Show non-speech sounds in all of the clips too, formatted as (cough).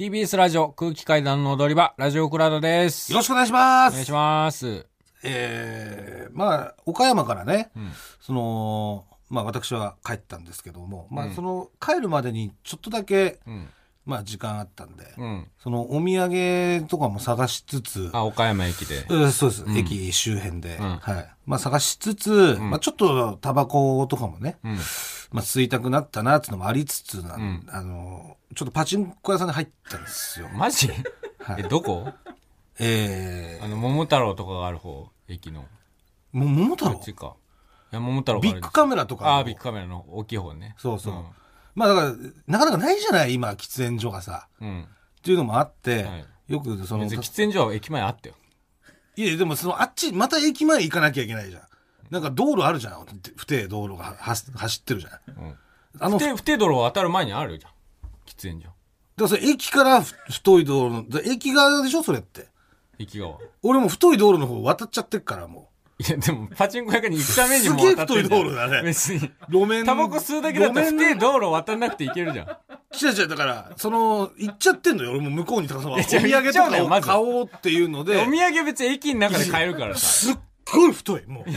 TBS ラジオ空気階段の踊り場、ラジオクラウドです。よろしくお願いします。お願いします。えー、まあ、岡山からね、んその、まあ私は帰ったんですけども、まうんあその帰るまでにちょっとだけ、うん。まあ時間あったんで、うん。そのお土産とかも探しつつ、あ、岡山駅で。うんそうです、ん駅周辺で、うんはい。まあ探しつつ、んまあちょっとタバコとかもね、うん。まあ吸いたくなったなっていうのもありつつな、んあの、ちょっとパチンコ屋さんに入ったんですよ。(laughs) マジ？はいえ、どこ？えあの、桃太郎とかがある方、駅の。ー、も桃太郎？こっちか。いや、桃太郎ビッグカメラとかのああ、ビッグカメラの大きい方ね。そうそう。まあだから、なかなかないじゃない？今、喫煙所がさ。うん。うん。っていうのもあって、はいよくその、別に喫煙所は駅前あったよ。いや、でもその、あっち、また駅前行かなきゃいけないじゃん。なんか道路あるじゃん。不定道路がは走ってるじゃん。うん。あの、不定、不定道路を渡る前にあるじゃん。喫煙所。だからそれ駅からふ太い道路の、だ駅側でしょ？それって。駅側。俺も太い道路の方渡っちゃってっから、もいや、でも、パチンコ屋に行くためにもすげえ渡ってんじゃん太い道路だね別に。う。路面。タバコ吸うだけだったら不路面定道路渡んなくていけるじゃん。違う違う、だから、その、行っちゃってんのよ。俺も向こうに、そのおい土産とかを買おうっていうので、お土産別に駅の中で買えるからさ。すっごい太い。もう。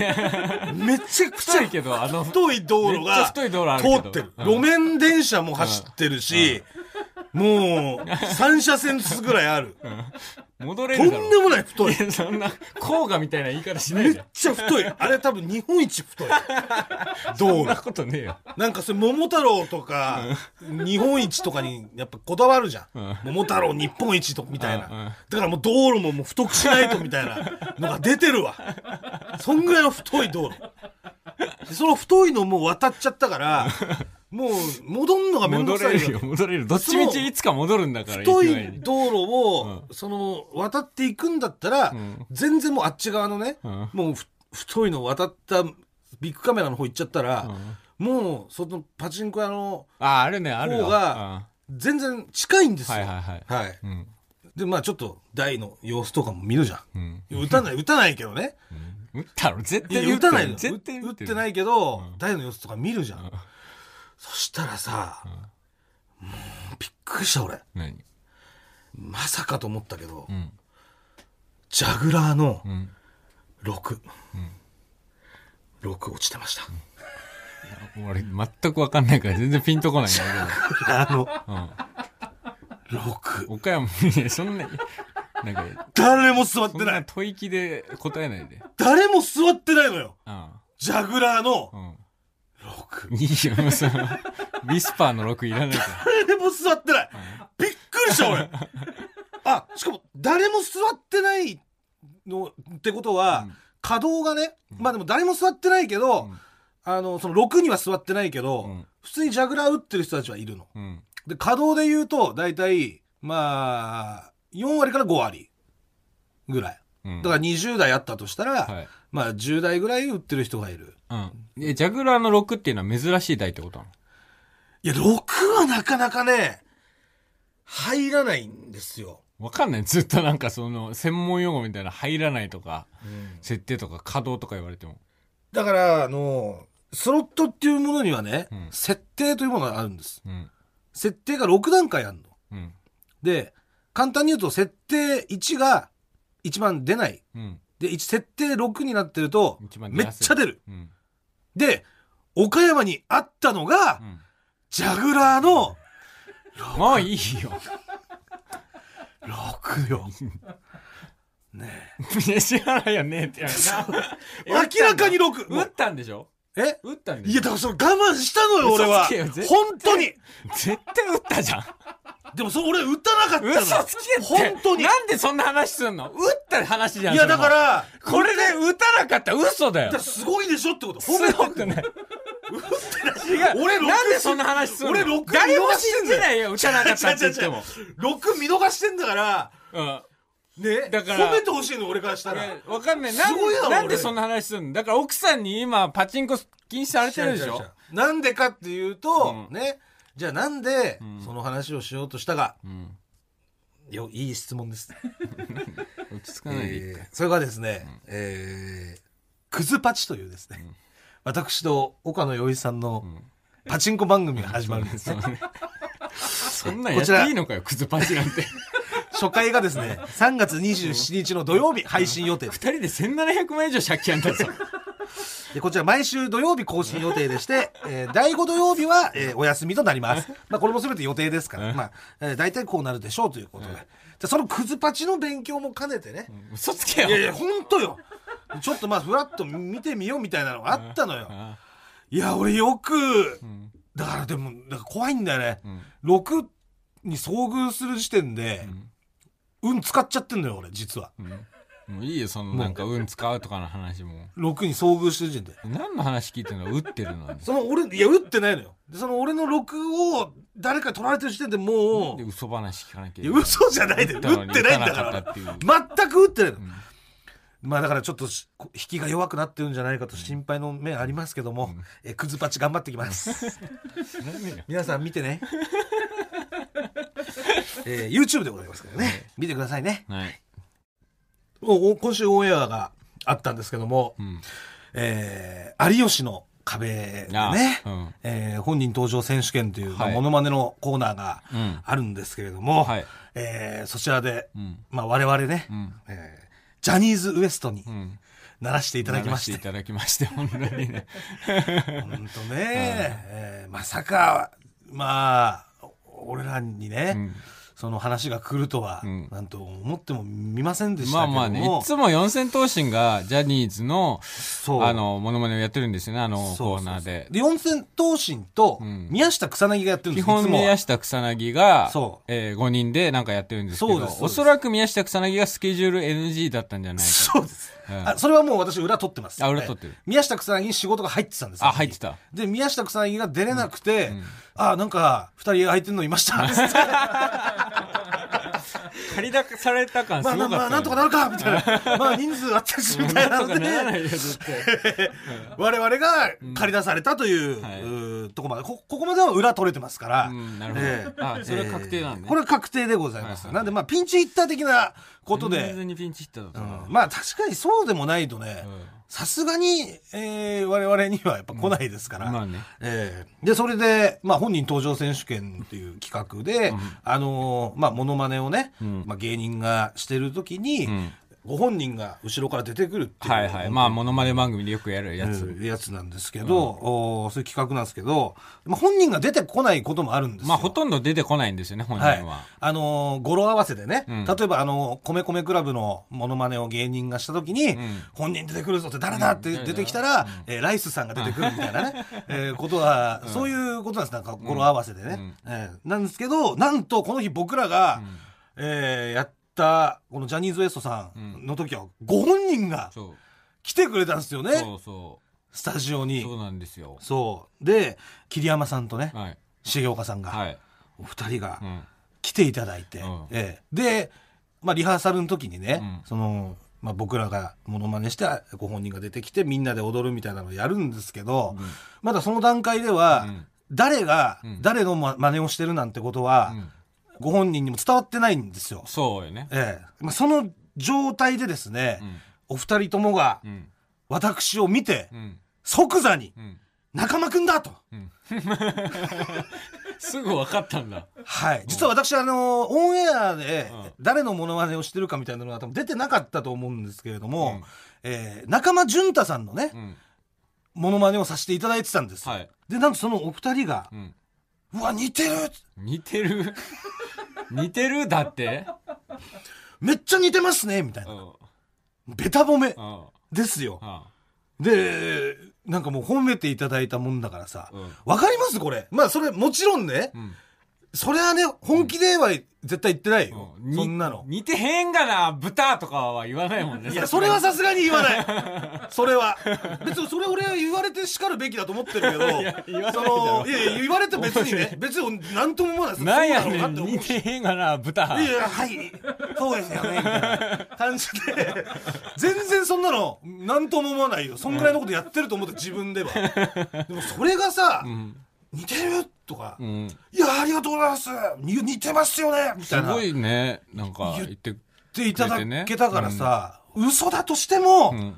めちゃくちゃ太いけど、あの、太い道路が通ってる。うん路面電車も走ってるし、もう、3車線ずつぐらいある。戻れとんるだろ。でもない太い。いや、そんな、甲賀みたいな言い方しなめっいじゃん。ちゃ太い。あれ多分日本一太い。(laughs) そんな。ことねえよ。なんかそれ桃太郎とか、日本一とかにやっぱこだわるじゃん。うん桃太郎日本一とみたいな。うんうんだからもう道路ももう太くしないとみたいなのが出てるわ。そんぐらいの太い道路。でその太いのもう渡っちゃったから、もう戻んのがめんどくさい戻れるよ、戻れる。どっちみちいつか戻るんだから、太い道路を、その、渡っていくんだったら、ん全然もうあっち側のね、うんもうふ太いの渡ったビッグカメラの方行っちゃったら、もうそのパチンコ屋のあ、あるね、あるよ。方が全然近いんですよ。うんはいはいはい。で、まあちょっと台の様子とかも見るじゃん。うん。打たない、打たないけどね。打ったろ絶対打たない打ってい。ないけど、うん台の様子とか見るじゃん。んそしたらさ、もうびっくりした俺。何？まさかと思ったけど、うん。ジャグラーのうん。6。6落ちてました。俺、全くわかんないから全然ピンとこないんだあの、けど。6。うん。岡山、いやそんな、なんか、誰も座っそてな。んない吐息で答えないで。誰も座ってないのよ。うん。ジャグラーのうん。6。いいよ、その、ウィスパーの6いらないから。誰も座ってない。びっくりした俺。(laughs) あ、しかも誰も座ってないのってことは、うん稼働がね、まあでも誰も座ってないけど、うんあの、その6には座ってないけど、うん普通にジャグラー打ってる人たちはいるの。うん。で、稼働で言うと、だいたい、まあ、4割から5割ぐらい。うん。だから20代あったとしたら、はい。まあ10代ぐらい打ってる人がいる。うん。え、ジャグラーの6っていうのは珍しい台ってことなの？いや、6はなかなかね、入らないんですよ。わかんない。ずっとなんかその、専門用語みたいな入らないとか、設定とか稼働とか言われても。だから、あの、スロットっていうものにはね、うん設定というものがあるんです。うん。設定が6段階あるの。うん。で、簡単に言うと、設定1が一番出ない。うん。で、一設定6になってると一番、出めやすいっちゃ出る。うん。で、岡山にあったのが、うん。ジャグラーのもういいよ。6よ。(laughs) ねいや知らないよねってやるえ。(laughs) 明らかに6。な。打ったんでしょ？え？打ったんでしょいや、だからそれ我慢したのよ、俺は嘘つけよ絶。対本当に。絶対打ったじゃん。でも、それ俺打たなかったの。嘘つけって。本当に。なんでそんな話すんの？打った話じゃん。いや、だか。ら、これで打たなかったら嘘だよだから。すごいでしょってこと。す褒めてごくない。違う。俺六なんでそんな話すんの？俺六誰も見逃してんだよ信じないよ、打たなかったって言っても。6見逃してんだから、うん。ね。だから褒めてほしいの、俺からしたら。わかんない。なすごいなんで俺そんな話すんの？だから奥さんに今、パチンコ禁止されてるでしょ？なんでかっていうと、うんね。じゃあなんでん、その話をしようとしたか。うん。よ、いい質問です。(laughs) 落ち着かないえーそれがですね、えー、クズパチというですね、私と岡野陽一さんのパチンコ番組が始まるんですね。(laughs) そんなんやっていいのかよ、クズパチなんて。初回がですね、3月27日の土曜日配信予定。二人で1700万以上借金あんだぞ。でこちら毎週土曜日更新予定でして、えー第5土曜日は、えーお休みとなります。まあこれも全て予定ですから、まあ、えー大体こうなるでしょうということで。でそのクズパチの勉強も兼ねてね、嘘つけよ。いやいや、ほんとよ。ちょっとまあ、ふらっと見てみようみたいなのがあったのよ。あいや、俺よく、んだからでも、怖いんだよね。ん6に遭遇する時点で、運使っちゃってんのよ、俺、実は。もういいよ、そのなんか運使うとかの話も。6に遭遇してる時点で。何の話聞いてるの？打ってるのに。その俺、いや、打ってないのよ。でその俺の6を誰か取られてる時点でもで、う、嘘話聞かなきゃいや、嘘じゃないで、打打ってないんだから。全く打ってないの。まあだからちょっと引きが弱くなってるんじゃないかと心配の面ありますけども、えクズパチ頑張ってきます。(laughs) 皆さん見てね。えー YouTube でございますからね。見てくださいね。はい。おお今週オンエアがあったんですけども、うん。えー有吉の壁であね、うんえー本人登場選手権という、まあはいモノマネのコーナーがうんあるんですけれども、はいえーそちらで、うん。まあ、我々ね、うん。えージャニーズ WEST にうん。ならしていただきましてい、ただきまして、本当にね。本当ね、(laughs) えーまさか、まあ、俺らにね、うんその話が来るとは、うん。なんと思ってもみませんでしたけども。まあまあね、いつも四千頭身がジャニーズの、そう。あの、モノマネをやってるんですよね、あのそうそうそう。コーナーで。で、四千頭身とうん。宮下草薙がやってるんです基本いつもは。宮下草薙が、そう。えー、5人でなんかやってるんですけど、そうです。おそらく宮下草薙がスケジュール NG だったんじゃないかそうです。うん。あそれはもう私裏取ってます。あ裏取ってる。はい宮下草薙に仕事が入ってたんですよあ入ってた。で、宮下草薙が出れなくて、ん。あ、なんか、二人空いてるのいました。(laughs) 借り出された感すまあまあまあ、ごかった、なんとかなるかみたいな。(laughs) まあ人数あったし、みたいなので。我々が借り出されたという、はいうーとこまでこ、ここまでは裏取れてますから。うん、なるほど。ええあ、それは確定なんね。これは確定でございます。はいはいなんでまあピンチヒッター的なことで全、然にピンチヒッターだったうな。んまあ確かにそうでもないとね、うんさすがに、えー我々にはやっぱ来ないですから。まあね。ええで、それで、まあ、本人登場選手権っていう企画で、あのーまあ、モノマネをね、うん。まあ、芸人がしてる時に、うんご本人が後ろから出てくるっていう。はいはい。まあ、モノマネ番組でよくやるやつ。うんやつなんですけど、おーそういう企画なんですけど、まあ、本人が出てこないこともあるんですよ。まあ、ほとんど出てこないんですよね、本人はいは。。あのー語呂合わせでね、うん例えばあのー、米米クラブのモノマネを芸人がした時に、ん本人出てくるぞって誰だってうん出てきたら、えーライスさんが出てくるみたいなね、えーことは、そういうことなんです。なんか語呂合わせでね。うんえーなんですけど、なんとこの日僕らが、えーやった、このジャニーズ WEST さんの時は、ご本人が。来てくれたんですよね、そうそスタジオう。に。そうなんですよ。そう。で、桐山さんとね、はい。重岡さんが、はい。お二人が、うん。来ていただいて、うんええで、まあ、リハーサルの時にね、うんその、まあ、僕らがモノマネしてご本人が出てきてみんなで踊るみたいなのをやるんですけど、うんまだその段階では、うん誰がうん誰のま真似をしてるなんてことは、うんご本人にも伝わってないんですよ。そうよね。ええまあ、その状態でですね、うん。お二人ともがうん。私を見て、うん。即座にうん。仲間くんだと。(laughs) すぐ分かったんだ。はい。実は私、あの、オンエアでうん、誰のモノマネをしてるかみたいなのが多分出てなかったと思うんですけれども、うんえー中間淳太さんのねう、ん。モノマネをさせていただいてたんです。はい。で、なんとそのお二人がう、ん。うわ、似てる似てる？似てる？だって？めっちゃ似てますねみたいな。うん。ベタ褒めうん。ですよ。あで、なんかもう褒めていただいたもんだからさうん、わ、かります？これ。まあ、それ、もちろんね、うん。それはね、本気では絶対言ってないよ。うんそんなの。似てへんがな、豚とかは言わないもんね。いや、それはさすがに言わない。それは。別にそれ俺は言われて叱るべきだと思ってるけど、(laughs) や言わないだそろの、いやいや、言われて別にね、(laughs) 別に何とも思わないです。なんやね、うん似てへんがな、豚。いやいや、はい、そうですよね、みたいな感じで、全然そんなの、何とも思わないよ。そんぐらいのことやってると思って、自分では。でもそれがさ、うん。似てるとか、うん。いや、ありがとうございますに似てますよねみたいな。すごいね、なんか言って。っていただけたからさ、嘘だとしてもう、ん。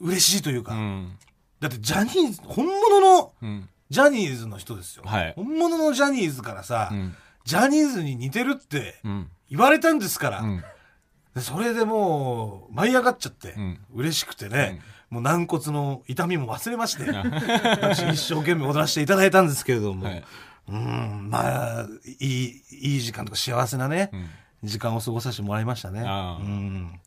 嬉しいというか、うん。だってジャニーズ、本物のうん。ジャニーズの人ですよ。はい本物のジャニーズからさ、うんジャニーズに似てるってうん。言われたんですから。うん。でそれでもう、舞い上がっちゃって、うん嬉しくてね、もう軟骨の痛みも忘れまして、私一生懸命踊らせていただいたんですけれども、はい。うん、まあ、いい、いい時間とか幸せなね、うん。時間を過ごさせてもらいましたね。ああうん。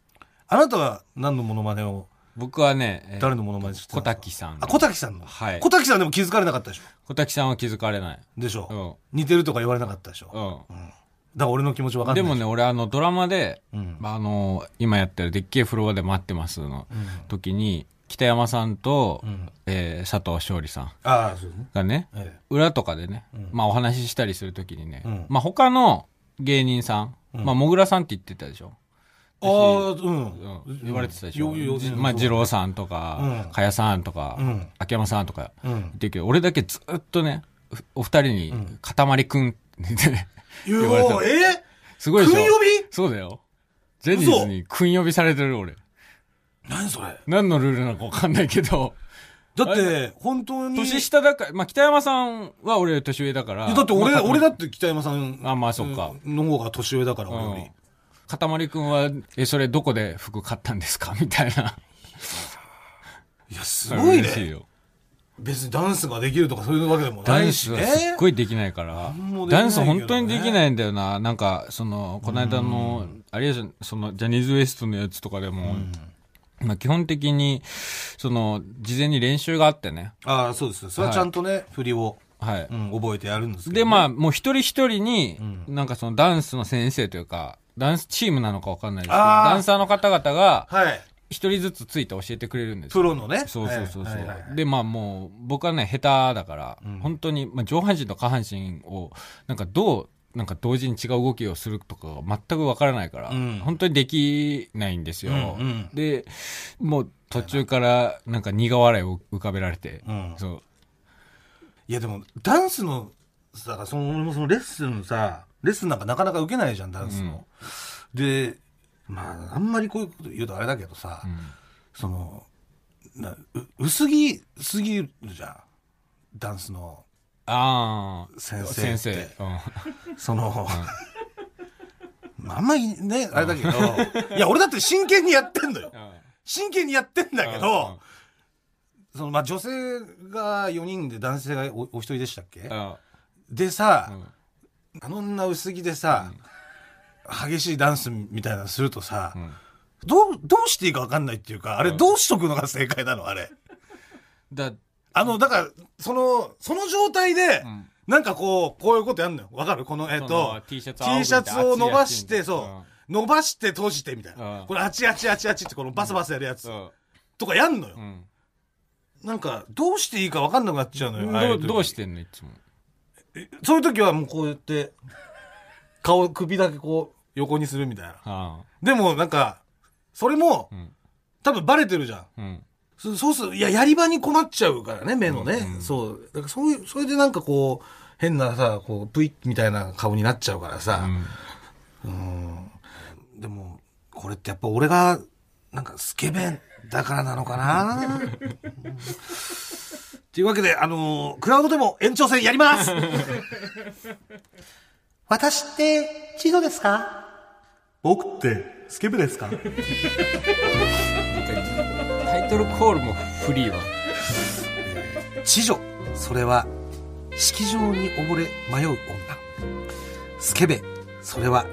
あなたは何のモノマネを、僕はね、えー誰のモノマネしてた小んですか？滝さん。あ、小滝さんの。はい小滝さんでも気づかれなかったでしょ？小滝さんは気づかれない。でしょ、う似てるとか言われなかったでしょ、ん。うん。だから俺の気持ちわかんないでもね、俺あのドラマで、うんまああの、今やってるでっけえフロアで待ってますの時に、北山さんと、んえー佐藤勝利さんああ、そうですね。がね、ええ裏とかでね、んまあお話ししたりするときにね、うんまあ他の芸人さん、うんまあもぐらさんって言ってたでしょ？ああ、うん。うん言われてたでしょ？よよじまあ、二郎さんとか、うんかやさんとか、うん秋山さんとかうん言ってるけど、俺だけずっとね、お二人に、かたまりくんって言われてた。えすごいでしょ？訓呼び？そうだよ。ジャニーズに訓呼びされてる俺。何それ？何のルールなのかわかんないけど、だって、本当に。年下だから、まあ、北山さんは俺年上だから。だって俺、まあ俺だって北山さん。あまあそっかの方が年上だから、俺よりうん。かたまりくんは、え、それどこで服買ったんですか？(laughs) みたいな。いや、すごいね。いよ。別にダンスができるとかそういうわけでもダンないしね。スはすっごいできないからんも、できないダンス本当にできないんだよな。なんか、その、この間の、あれやじゃん、その、ジャニーズ WEST のやつとかでも、まあ基本的に、その、事前に練習があってね。ああ、そうです。それはちゃんとね、振りを、はい。うん、覚えてやるんですけど。で、まあ、もう一人一人に、うんなんかそのダンスの先生というか、ダンスチームなのかわかんないですけど、ダンサーの方々がはい。一人ずつついて教えてくれるんですプよ。ロのね。そうそうそうそう、はいはいはいで、まあもう、僕はね、下手だから、うん本当に、まあ上半身と下半身を、なんかどう、なんか同時に違う動きをするとかが全くわからないから、うん本当にできないんですよ。うんうんで、もう途中からなんか苦笑いを浮かべられて、うんそう。いやでも、ダンスの、さ、その、俺もそのレッスンさ、レッスンなんかなかなか受けないじゃん、ダンスの。で、まあ、あんまりこういうこと言うとあれだけどさ、うんその、なう薄着すぎるじゃん。ダンスのああ、先生。先生。うん。その、まああんまりね、あれだけど、いや、俺だって真剣にやってんのよ。真剣にやってんだけど、その、まあ、女性が4人で男性がおお一人でしたっけ？でさ、うん。あの女薄着でさ、激しいダンスみたいなのするとさ、うん。どう、どうしていいか分かんないっていうか、あれどうしとくのが正解なのあれ。だ、あの、だから、その、その状態で、うんなんかこう、こういうことやんのよ。わかる？この、えっ、そとの、T シャツ T シャツを伸ばして、そう、伸ばして閉じてみたいな。うんこれ、あちあちあちあちってこのバサバサやるやつうんとかやんのよう。んなんか、どうしていいか分かんなくなっちゃうのよ。どどうしてんのいつも。そういう時はもうこうやって、顔、首だけこう、横にするみたいな。あでも、なんか、それも多分バレてるじゃん。うんそそうする、いや、やり場に困っちゃうからね、目のね。うんうんそう。だからそういう、それでなんかこう、変なさ、こう、プイッみたいな顔になっちゃうからさ。うん。でも、これってやっぱ俺が、なんかスケベンだからなのかな？というわけで、あのークラウドでも延長戦やります (laughs) 私って、チドですか？僕って、スケベですか？(laughs) トルコールもフリーは。知女それは式場に溺れ迷う女。スケベそれは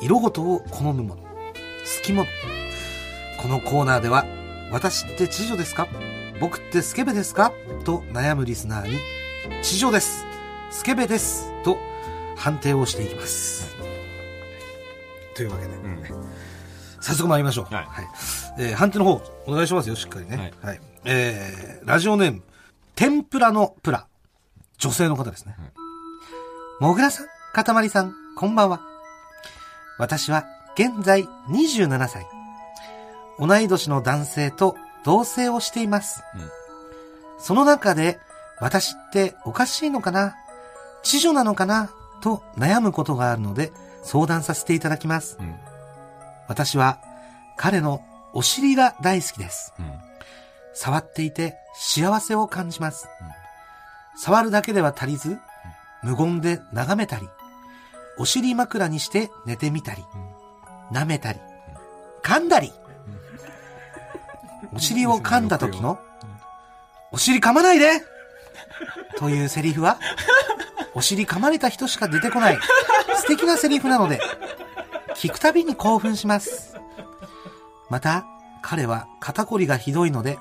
色ごとを好む者。好き者。このコーナーでは私って知女ですか？僕ってスケベですか？と悩むリスナーに知女です。スケベです。と判定をしていきます。というわけで、ん。早速参りましょう。はいえー判定の方、お願いしますよ、しっかりね。は。はいいえーラジオネーム、天ぷらのプラ。女性の方ですね。もぐらさん、かたまりさん、こんばんは。私は、現在27歳。同い年の男性と同棲をしています。うんその中で、私っておかしいのかな？知女なのかな？と悩むことがあるので、相談させていただきます。うん私は彼のお尻が大好きです。うん。触っていて幸せを感じます。触るだけでは足りず、無言で眺めたり、お尻枕にして寝てみたり、舐めたり、噛んだり。お尻を噛んだ時の、お尻噛まないで！というセリフは、お尻噛まれた人しか出てこない。素敵なセリフなので、聞くたびに興奮します。また、彼は肩こりがひどいので、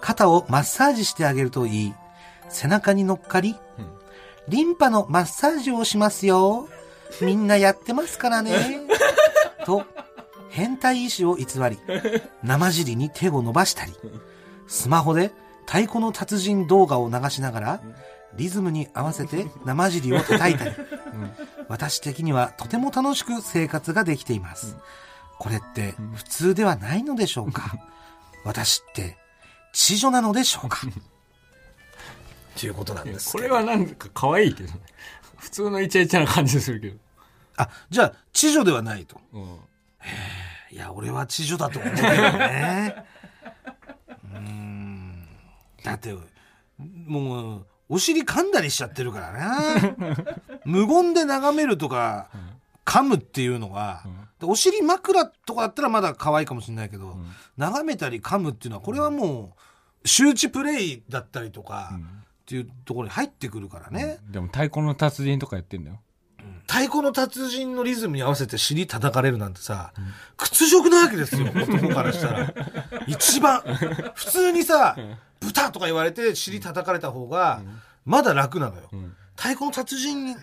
肩をマッサージしてあげるといい。背中に乗っかり、リンパのマッサージをしますよ。みんなやってますからね。と、変態医師を偽り、生尻に手を伸ばしたり、スマホで太鼓の達人動画を流しながら、リズムに合わせて生尻を叩いたり、私的にはとても楽しく生活ができています。これって普通ではないのでしょうか？私って、知女なのでしょうか？ということなんですこけど。れはなんか可愛いけどね。普通のイチャイチャな感じするけど。あ、じゃあ、知女ではないと。うん。いや、俺は知女だと思うけどね。(laughs) うーん。だって、もう、お尻噛んだりしちゃってるからな。無言で眺めるとか、噛むっていうのが、でお尻枕とかだったらまだ可愛いかもしれないけど、眺めたり噛むっていうのは、これはもう、周知プレイだったりとか、っていうところに入ってくるからね。でも太鼓の達人とかやってんだよ。太鼓の達人のリズムに合わせて尻叩かれるなんてさ、屈辱なわけですよ、男からしたら。一番。普通にさ、豚とか言われて尻叩かれた方が、まだ楽なのよ。太鼓の達人に,、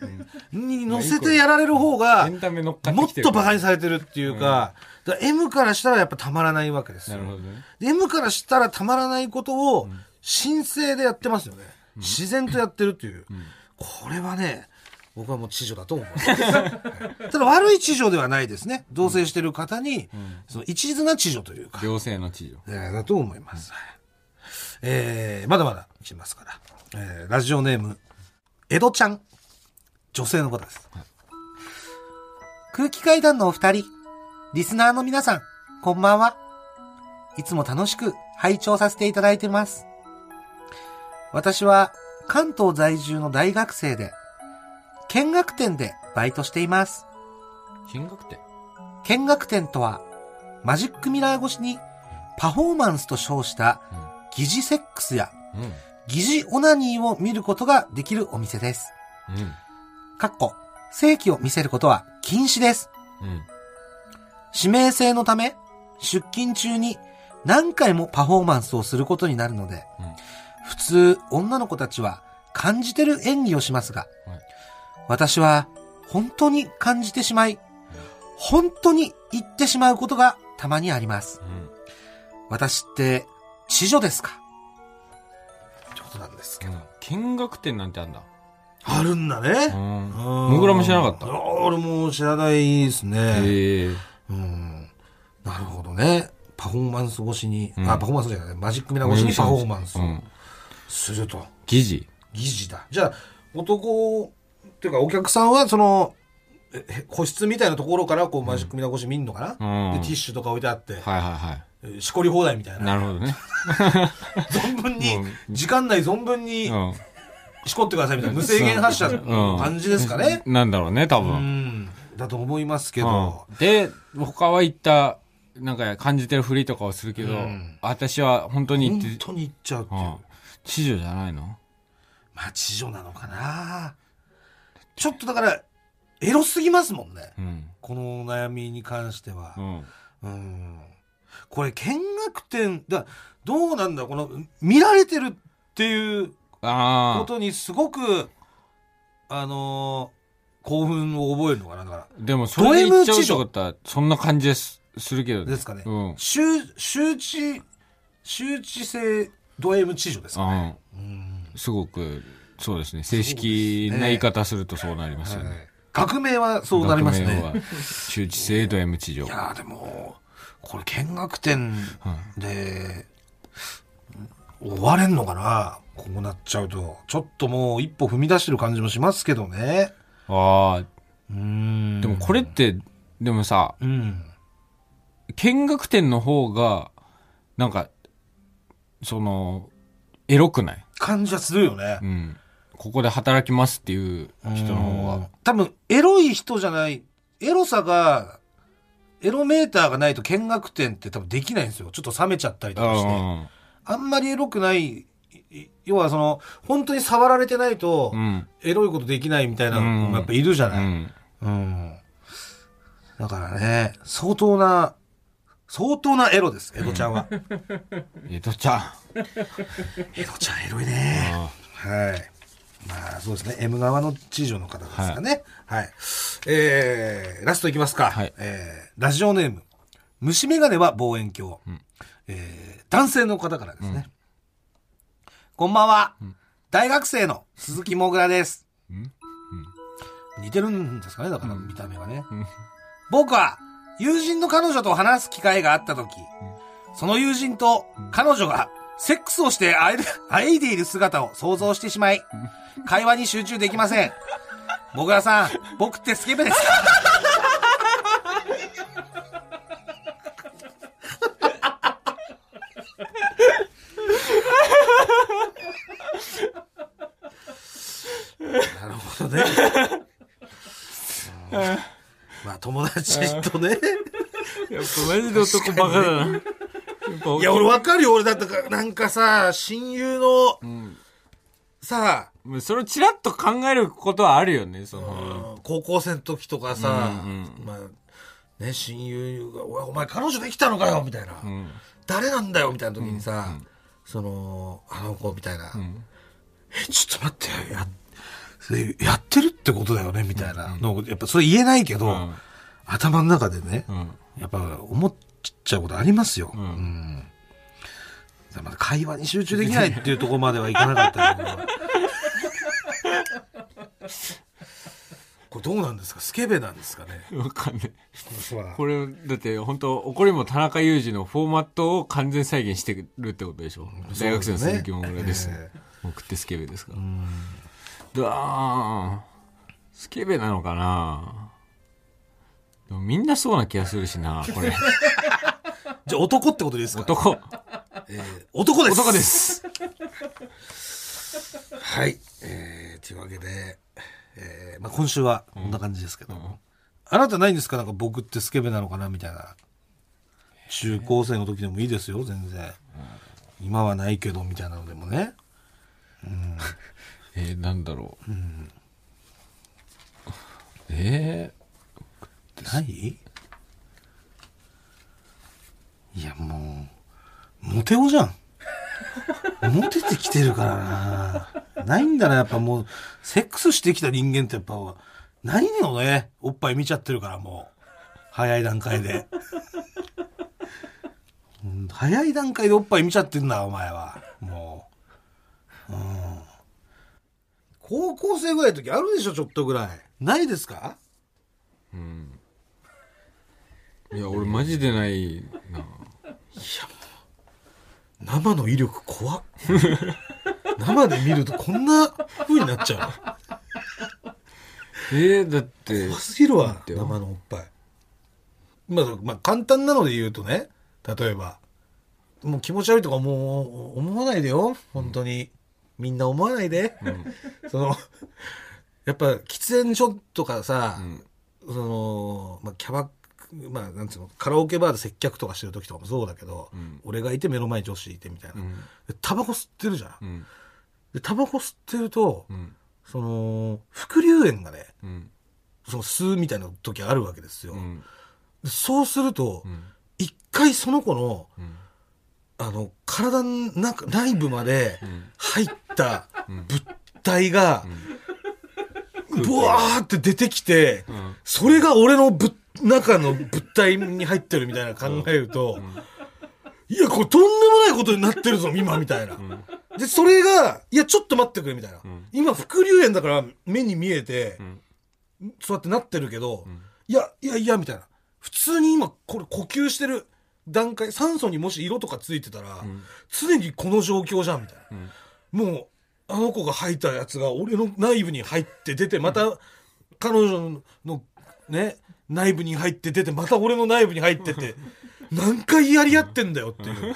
に乗せてやられる方がもっと馬鹿にされてるっていうか、だから M からしたらやっぱたまらないわけですよね。で M からしたらたまらないことを申請でやってますよね。自然とやってるっていう。これはね、僕はもう知女だと思います。ただ悪い知女ではないですね。同棲してる方に、その一途な知女というか、両性の知女。えーだと思います。はいえーまだまだ来ますから。えーラジオネーム、江戸ちゃん。女性の方です。空気階段のお二人、リスナーの皆さん、こんばんは。いつも楽しく拝聴させていただいてます。私は関東在住の大学生で、見学店でバイトしています。見学店見学店とは、マジックミラー越しにパフォーマンスと称した疑似セックスやうん。疑似オナニーを見ることができるお店です。うん。かっこ、正規を見せることは禁止です。うん。指名制のため、出勤中に何回もパフォーマンスをすることになるので、うん普通女の子たちは感じてる演技をしますが、はい私は本当に感じてしまい、本当に言ってしまうことがたまにあります。うん。私って、知女ですか？ってことなんですけど。見学店なんてあんだ。あるんだね。うん。うんもぐらも知らなかったあ俺も知らないですね。へえ。うん。なるほどね。パフォーマンス越しに、うんあ、パフォーマンスじゃない、マジックミラー越しにパフォーマンスをうん。すると。疑似。疑似だ。じゃあ、男、っていうかお客さんは、その、ええ個室みたいなところから、こう、マジックミラー越し見んのかな、うんで、ティッシュとか置いてあって、はいはいはえーしこり放題みたいい。な。なるほどね。(laughs) 存分に時間内存分にうん。しこってくださいみたいな、無制限発射の感じですかね。なんだろうね、多う分。ん。だと思いますけど、うんで、他は言った、なんか感じてるふりとかをするけど、うん私は本当に言って、本当に言っちゃうっていう。うん。知女じゃないの？まあ、知女なのかな。ちょっとだから、エロすぎますもんね。うん。この悩みに関してはう。ん。うん。これ、見学店、だどうなんだこの、見られてるっていう。ことにすごく、あのー興奮を覚えるのかなだから。でも、それで言っちゃうってことは、そんな感じですするけどね。ですかね。うん。周、周知、周知性ド M 知女ですかね。うん。うん。すごく、そうですね。正式な言い方するとそうなりますよね。はい革命はそうなりますね。は周知制度 M 地上。いやーでも、これ見学店で、終われんのかな？こうなっちゃうと。ちょっともう一歩踏み出してる感じもしますけどね。ああ、うん。でもこれって、でもさ、うん。見学店の方が、なんか、その、エロくない？感じはするよねう。ん。ここで働きますっていう人の方が。多分、エロい人じゃない、エロさが、エロメーターがないと見学店って多分できないんですよ。ちょっと冷めちゃったりとかして。うんあんまりエロくない、い要はその、本当に触られてないとう、ん。エロいことできないみたいなのもやっぱいるじゃない。うん。うん。だからね、相当な、相当なエロです、江戸ちゃんは。(laughs) 江戸ちゃん。江戸ちゃんエロいね。はい。まあそうですね。M 側の知女の方ですかね。はい。えー、ラストいきますか。はいえー、ラジオネーム。虫眼鏡は望遠鏡。えー、男性の方からですね。こんばんは。大学生の鈴木もぐらです。似てるんですかねだから見た目がね。僕は友人の彼女と話す機会があった時、その友人と彼女がセックスをしてあえる (laughs) あえいでいる姿を想像してしまい、会話に集中できません。もぐらさん、僕ってスケベですかなるほどね。うんまあ友達とね。やっぱマジで男バカだな。いや、俺わかるよ。俺だってか、なんかさ、親友の、さ、もうそれをチラッと考えることはあるよね、その。高校生の時とかさ、うんまあ、ね、親友が、お前彼女できたのかよみたいな。うん。誰なんだよみたいな時にさ、その、あの子みたいな。え、ちょっと待ってよ。や、やってるってことだよねみたいなのをやっぱそれ言えないけど、うん頭の中でね、うん。やっぱ思っちゃうことありますよ。んうんだからまだ会話に集中できないっていうところまではいかなかったけど。これどうなんですか？スケベなんですかね？わかんない。ここれ、だって本当怒りも田中裕二のフォーマットを完全再現してるってことでしょ？大学生の鈴木もぐらです。え送ってスケベですから。だースケベなのかな？でもみんなそうな気がするしな、これ。じゃあ男ってことですか？男。えー男です男です。はい。えー、というわけで、えーまあ、今週はこんな感じですけど、あなたないんですか？なんか僕ってスケベなのかな？みたいな。中高生の時でもいいですよ、全然。今はないけど、みたいなのでもね。(laughs) えー、なんだろう。えない？いや、もう、モテ男じゃん。(laughs) モテてきてるからな。ないんだな、やっぱもう、セックスしてきた人間ってやっぱ、ないのね。おっぱい見ちゃってるから、もう。早い段階で。早い段階でおっぱい見ちゃってんだ、お前は。もう。うん。高校生ぐらいの時あるでしょ、ちょっとぐらい。ないですか？ー、いや、俺マジでないな。生の威力怖っ。(laughs) 生で見るとこんな風になっちゃ (laughs) えー、だってう怖、すぎるわ生のおっぱい。まあ、まあ簡単なので言うとね例えばもう気持ち悪いとかもう思わないでよ。本当に、みんな思わないで、そのやっぱ喫煙所とかさ、その、まあ、キャバまあ、なんつうの、カラオケバーで接客とかしてる時とかもそうだけど、ん俺がいて目の前に女子いてみたいな。んでタバコ吸ってるじゃん。うん。で、タバコ吸ってると、うん。その、副流煙がね、うん。その吸うみたいな時あるわけですよ。そうするとん、一、回その子の、んあの、体の中内部までん入った物体が、ブワーって出てきて、んそれが俺のぶ中の物体に入ってるみたいな考えると、いや、これとんでもないことになってるぞ、今、みたいな。で、それが、いや、ちょっと待ってくれ、みたいな。今、副流煙だから目に見えて、そうやってなってるけど、いや、いやいや、みたいな。普通に今、これ呼吸してる段階、酸素にもし色とかついてたら、常にこの状況じゃん、みたいな。もう、あの子が吐いたやつが俺の内部に入って出て、また、彼女のね、内部に入って出て、また俺の内部に入ってって、(laughs) 何回やり合ってんだよっていう。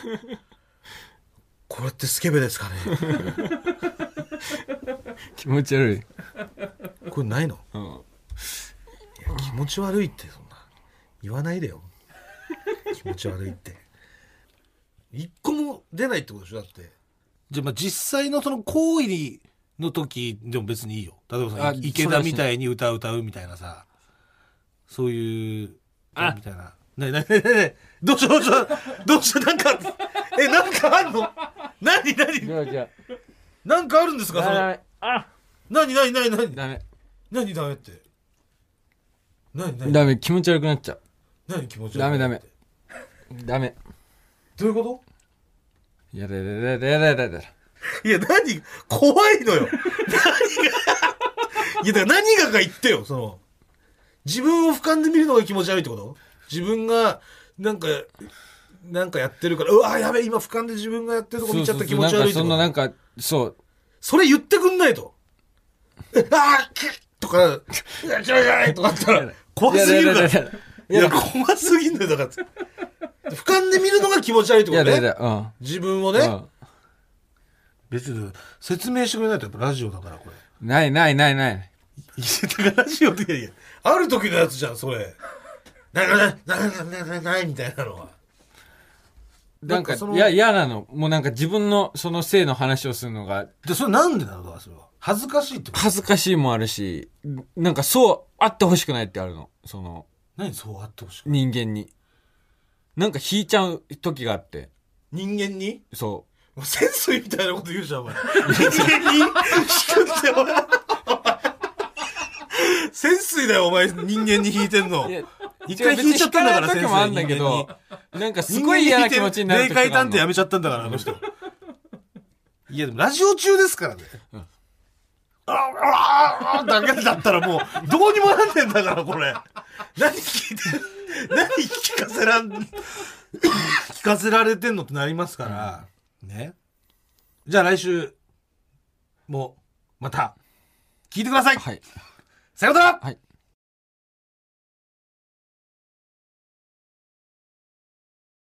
これってスケベですかね？(laughs) 気持ち悪い。これないの？うん。いや気持ち悪いってそんな。言わないでよ。気持ち悪いって。一個も出ないってことでしょ？だって。じゃあまあ実際のその行為の時でも別にいいよ。例えばさあ池田みたいに歌う歌うみたいなさそういうあ。みたいな。ねねねねねどうしたどうしたどうしたなんかえなんかあんの？何何？じゃあじゃなんかあるんですかその？あ。あ。何何何何？ダメ。何ダメって？何何？ダメ。気持ち悪くなっちゃう。何気持ち悪いダメダメ。ダメ。どういうこと？やだやだやだやだやだやだ。いや、何、怖いのよ。何が、いや、だから何がか言ってよ、その、自分を俯瞰で見るのが気持ち悪いってこと？自分が、なんか、なんかやってるから、うわ、やべえ、今俯瞰で自分がやってるとこ見ちゃった気持ち悪いってこと？なんかそのなんか、そう。それ言ってくんないと。えあー、くっとか、うわ、ちょいちょいとかあったら、怖すぎるから。いやいやいいや、怖すぎんだよ、だから。俯瞰で見るのが気持ち悪いってことね？やだやだ、うん。自分をね。うん。別に、説明してくれないとやっぱラジオだから、これ。ないないないない。いや、だからラジオって、いやいや、ある時のやつじゃん、それ。な、な、な、な、な、な、な、みたいなのは。なんか、いや、嫌なの。もうなんか自分のその性の話をするのがで、それなんでなのだか、それは。恥ずかしいってこと恥ずかしいもあるし、なんかそうあってほしくないってあるの。その何そうあってほしくない。人間に。なんか引いちゃう時があって。人間にそうもう潜水みたいなこと言うじゃん、お前。人間に引くって、お前。潜水だよ、お前、人間に引いてんの一回引いちゃったんだから、別に引かない時もあるんだけど、なんかすごい嫌な気持ちになる時霊界。探偵やめちゃったんだから、あの人。いや、でもラジオ中ですからね。あああだけだったらもう、どうにもなんねんだから、これ。何聞いて、何聞かせらん、聞かせられてんのってなりますから。ね。じゃあ来週、もう、また、聞いてください。はい。さようならはい。